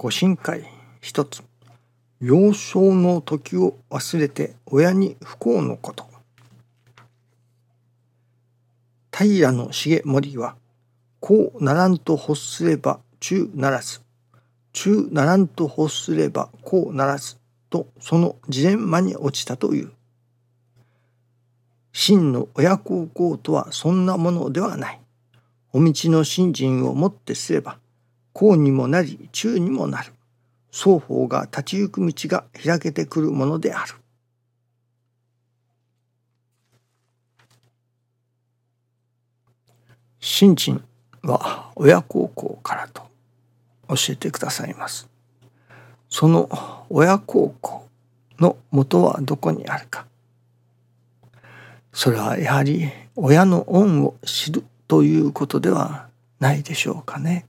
ご神会一つ。幼少の時を忘れて親に不幸のこと。平重盛はこうならんと欲すれば中ならず中ならんと欲すればこうならずとそのジレンマに落ちたという。真の親孝行とはそんなものではない。お道の信心をもってすれば公にもなり中にもなる双方が立ち行く道が開けてくるものである。信心は親孝行からと教えてくださいます。その親孝行の元はどこにあるか。それはやはり親の恩を知るということではないでしょうかね。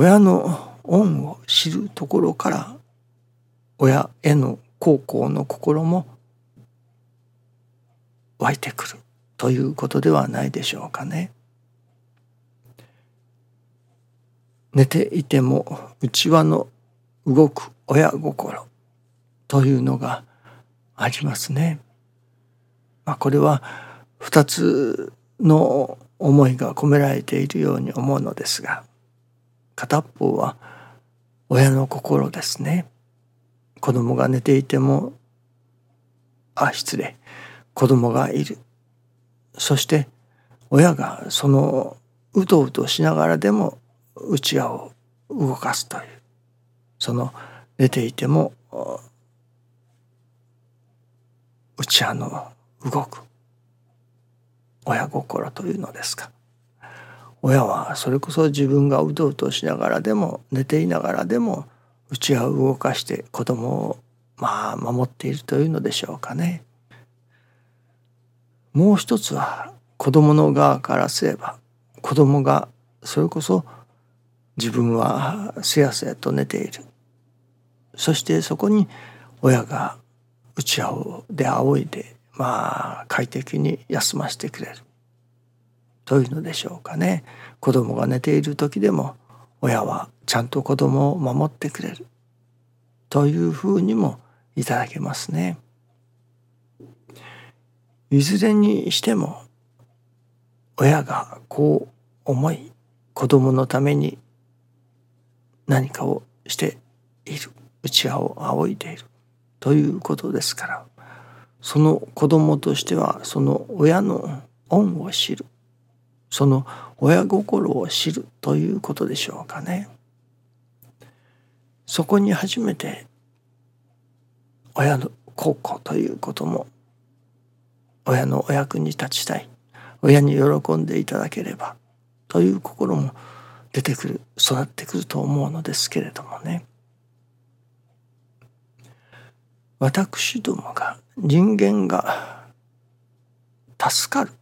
親の恩を知るところから親への孝行の心も湧いてくるということではないでしょうかね。寝ていても内輪の動く親心というのがありますね。まあ、これは二つの思いが込められているように思うのですが片方は親の心ですね。子供が寝ていてもあ失礼。子供がいる。そして親がそのうとうとしながらでもうちわを動かすという。その寝ていてもうちわの動く親心というのですか。親はそれこそ自分がうとうとしながらでも寝ていながらでもうちわを動かして子供をまあ守っているというのでしょうかね。もう一つは子供の側からすれば子供がそれこそ自分はすやすやと寝ているそしてそこに親がうちわで仰いでまあ快適に休ませてくれるというのでしょうかね。子供が寝ている時でも親はちゃんと子供を守ってくれる。というふうにもいただけますね。いずれにしても親がこう思い子供のために何かをしている。うちわを仰いでいる。ということですからその子供としてはその親の恩を知る。その親心を知るということでしょうかね。そこに初めて親の孝行ということも親のお役に立ちたい親に喜んでいただければという心も出てくる育ってくると思うのですけれどもね私どもが人間が助かる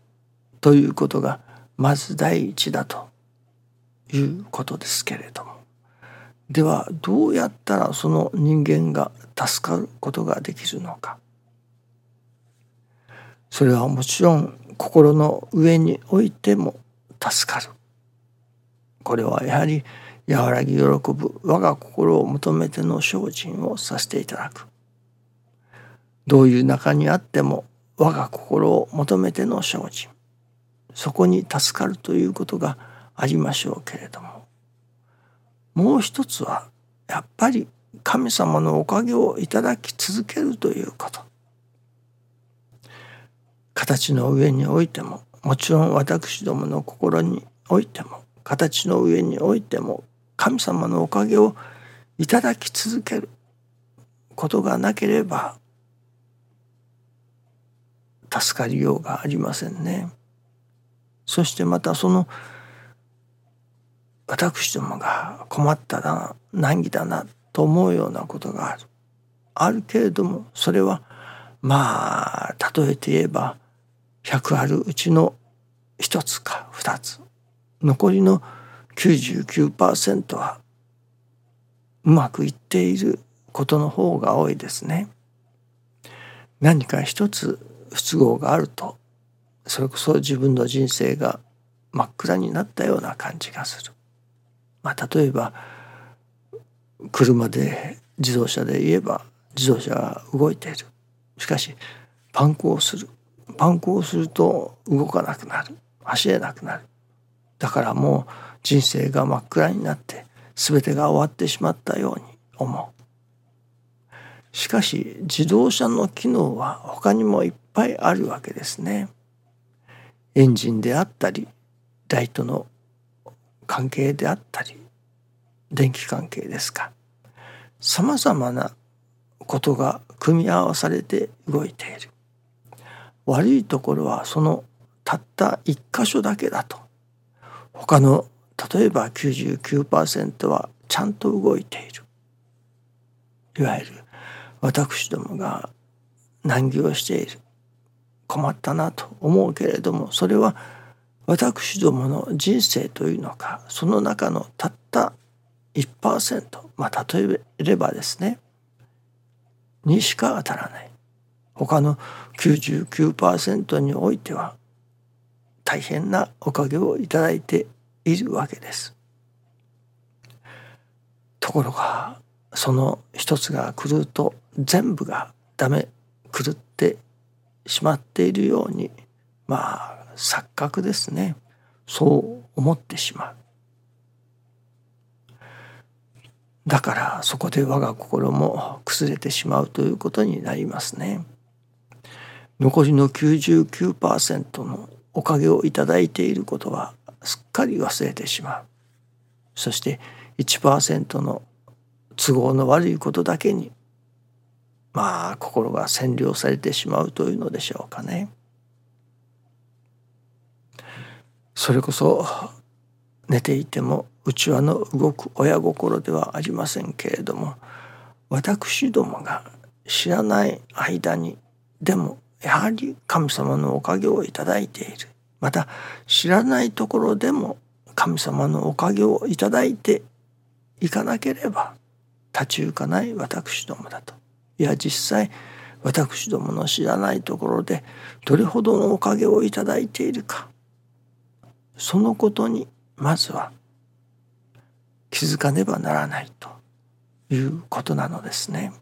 ということがまず第一だということですけれども。ではどうやったらその人間が助かることができるのか。それはもちろん心の上においても助かる。これはやはり和らぎ喜ぶ我が心を求めての精進をさせていただく。どういう中にあっても我が心を求めての精進。そこに助かるということがありましょうけれどももう一つはやっぱり神様のおかげをいただき続けるということ形の上においてももちろん私どもの心においても形の上においても神様のおかげをいただき続けることがなければ助かりようがありませんね。そしてまたその私どもが困ったな難儀だなと思うようなことがある。あるけれどもそれはまあ例えて言えば100あるうちの1つか2つ残りの99%はうまくいっていることの方が多いですね。何か一つ不都合があるとそれこそ自分の人生が真っ暗になったような感じがする。まあ、例えば車で自動車で言えば自動車が動いている。しかしパンクをする。パンクをすると動かなくなる。走れなくなる。だからもう人生が真っ暗になって全てが終わってしまったように思う。しかし自動車の機能は他にもいっぱいあるわけですね。エンジンであったりライトの関係であったり電気関係ですか。さまざまなことが組み合わされて動いている。悪いところはそのたった一箇所だけだと。他の例えば99%はちゃんと動いている。いわゆる私どもが難儀をしている。困ったなと思うけれどもそれは私どもの人生というのかその中のたった1%まあ例えればですねにしか当たらない他の99%においては大変なおかげをいただいているわけです。ところがその一つが狂うと全部がダメ狂ってしまっているようにまあ錯覚ですねそう思ってしまう。だからそこで我が心も崩れてしまうということになりますね。残りの99%のおかげをいただいていることはすっかり忘れてしまう。そして1%の都合の悪いことだけにまあ心が占領されてしまうというのでしょうかね。それこそ寝ていても内輪の動く親心ではありませんけれども私どもが知らない間にでもやはり神様のおかげをいただいているまた知らないところでも神様のおかげをいただいていかなければ立ち行かない私どもだといや実際私どもの知らないところでどれほどのおかげをいただいているかそのことにまずは気づかねばならないということなのですね。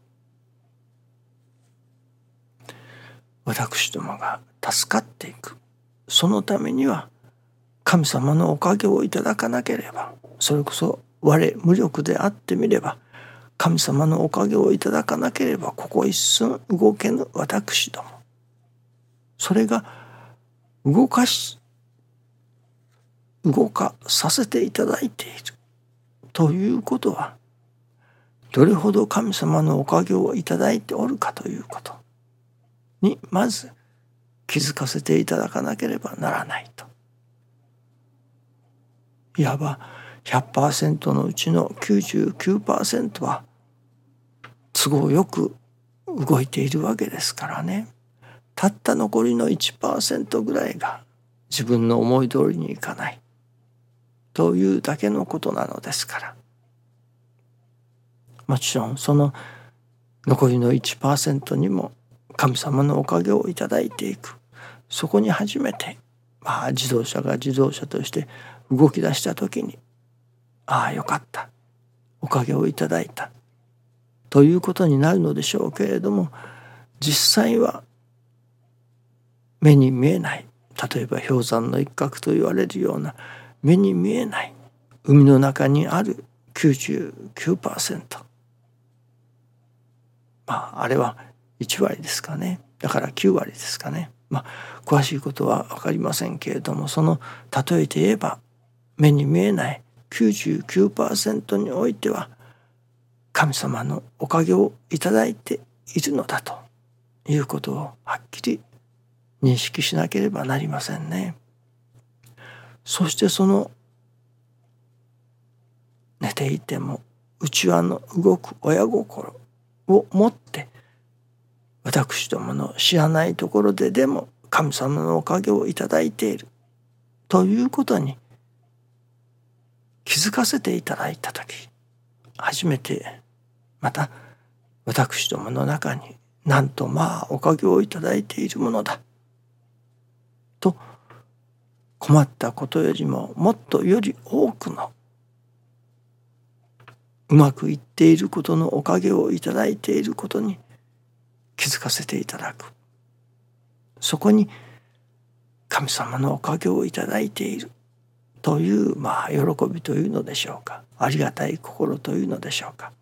私どもが助かっていくそのためには神様のおかげをいただかなければそれこそ我無力であってみれば神様のおかげをいただかなければここ一寸動けぬ私どもそれが動かし動かさせていただいているということはどれほど神様のおかげをいただいておるかということにまず気づかせていただかなければならないと。いわば100%のうちの99%は都合よく動いているわけですからね。たった残りの1%ぐらいが自分の思い通りにいかない。というだけのことなのですから。もちろんその残りの1%にも神様のおかげをいただいていく。そこに初めて、まあ、自動車が自動車として動き出した時にああよかった。おかげをいただいた。ということになるのでしょうけれども実際は目に見えない。例えば氷山の一角と言われるような目に見えない。海の中にある99%まああれは1割ですかね。だから9割ですかね。まあ詳しいことは分かりませんけれどもその例えて言えば目に見えない99%においては神様のおかげをいただいているのだということをはっきり認識しなければなりませんね。そしてその寝ていても内輪の動く親心を持って私どもの知らないところででも神様のおかげをいただいているということに気づかせていただいた時初めてまた私どもの中になんとまあおかげをいただいているものだと困ったことよりももっとより多くのうまくいっていることのおかげをいただいていることに気づかせていただく。そこに神様のおかげをいただいている。というまあ喜びというのでしょうか。ありがたい心というのでしょうか。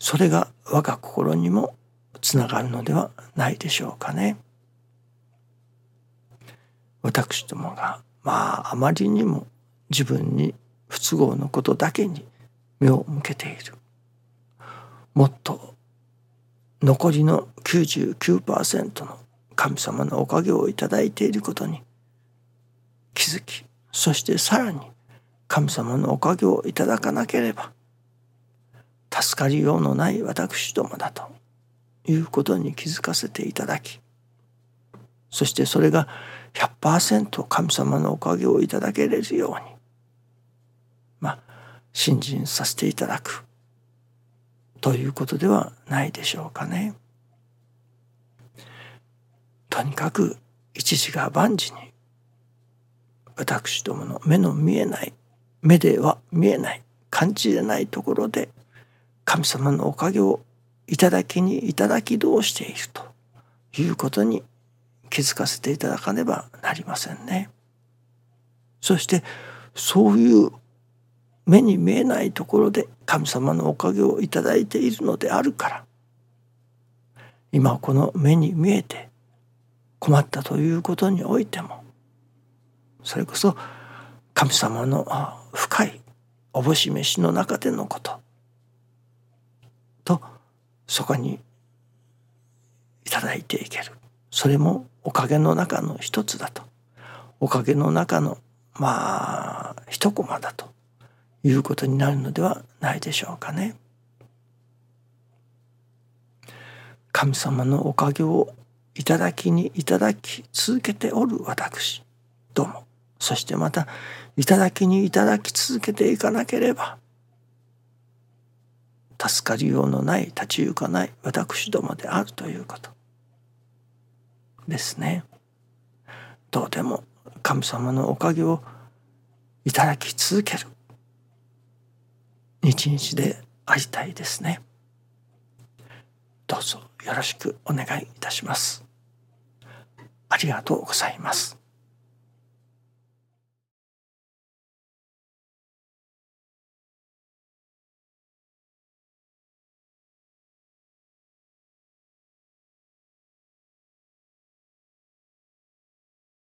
それが我が心にもつながるのではないでしょうかね。私どもがまああまりにも自分に不都合のことだけに目を向けている。もっと残りの99%の神様のおかげをいただいていることに気づきそしてさらに神様のおかげをいただかなければ助かりようのない私どもだということに気づかせていただきそしてそれが100%神様のおかげをいただけれるようにまあ信心させていただくということではないでしょうかね。とにかく一時が万事に私どもの目の見えない目では見えない感じれないところで神様のおかげをいただきにいただきどうしているということに気づかせていただかねばなりませんね。そしてそういう目に見えないところで神様のおかげをいただいているのであるから今この目に見えて困ったということにおいてもそれこそ神様の深いおぼし飯の中でのこと。とそこにいただいていける。それもおかげの中の一つだと。おかげの中のまあ一コマだと。いうことになるのではないでしょうかね。神様のおかげをいただきにいただき続けておる私。どうも。そしてまたいただきにいただき続けていかなければ助かりようのない立ち行かない私どもであるということですね。どうでも神様のおかげをいただき続ける日々でありたいですね。どうぞよろしくお願いいたします。ありがとうございます。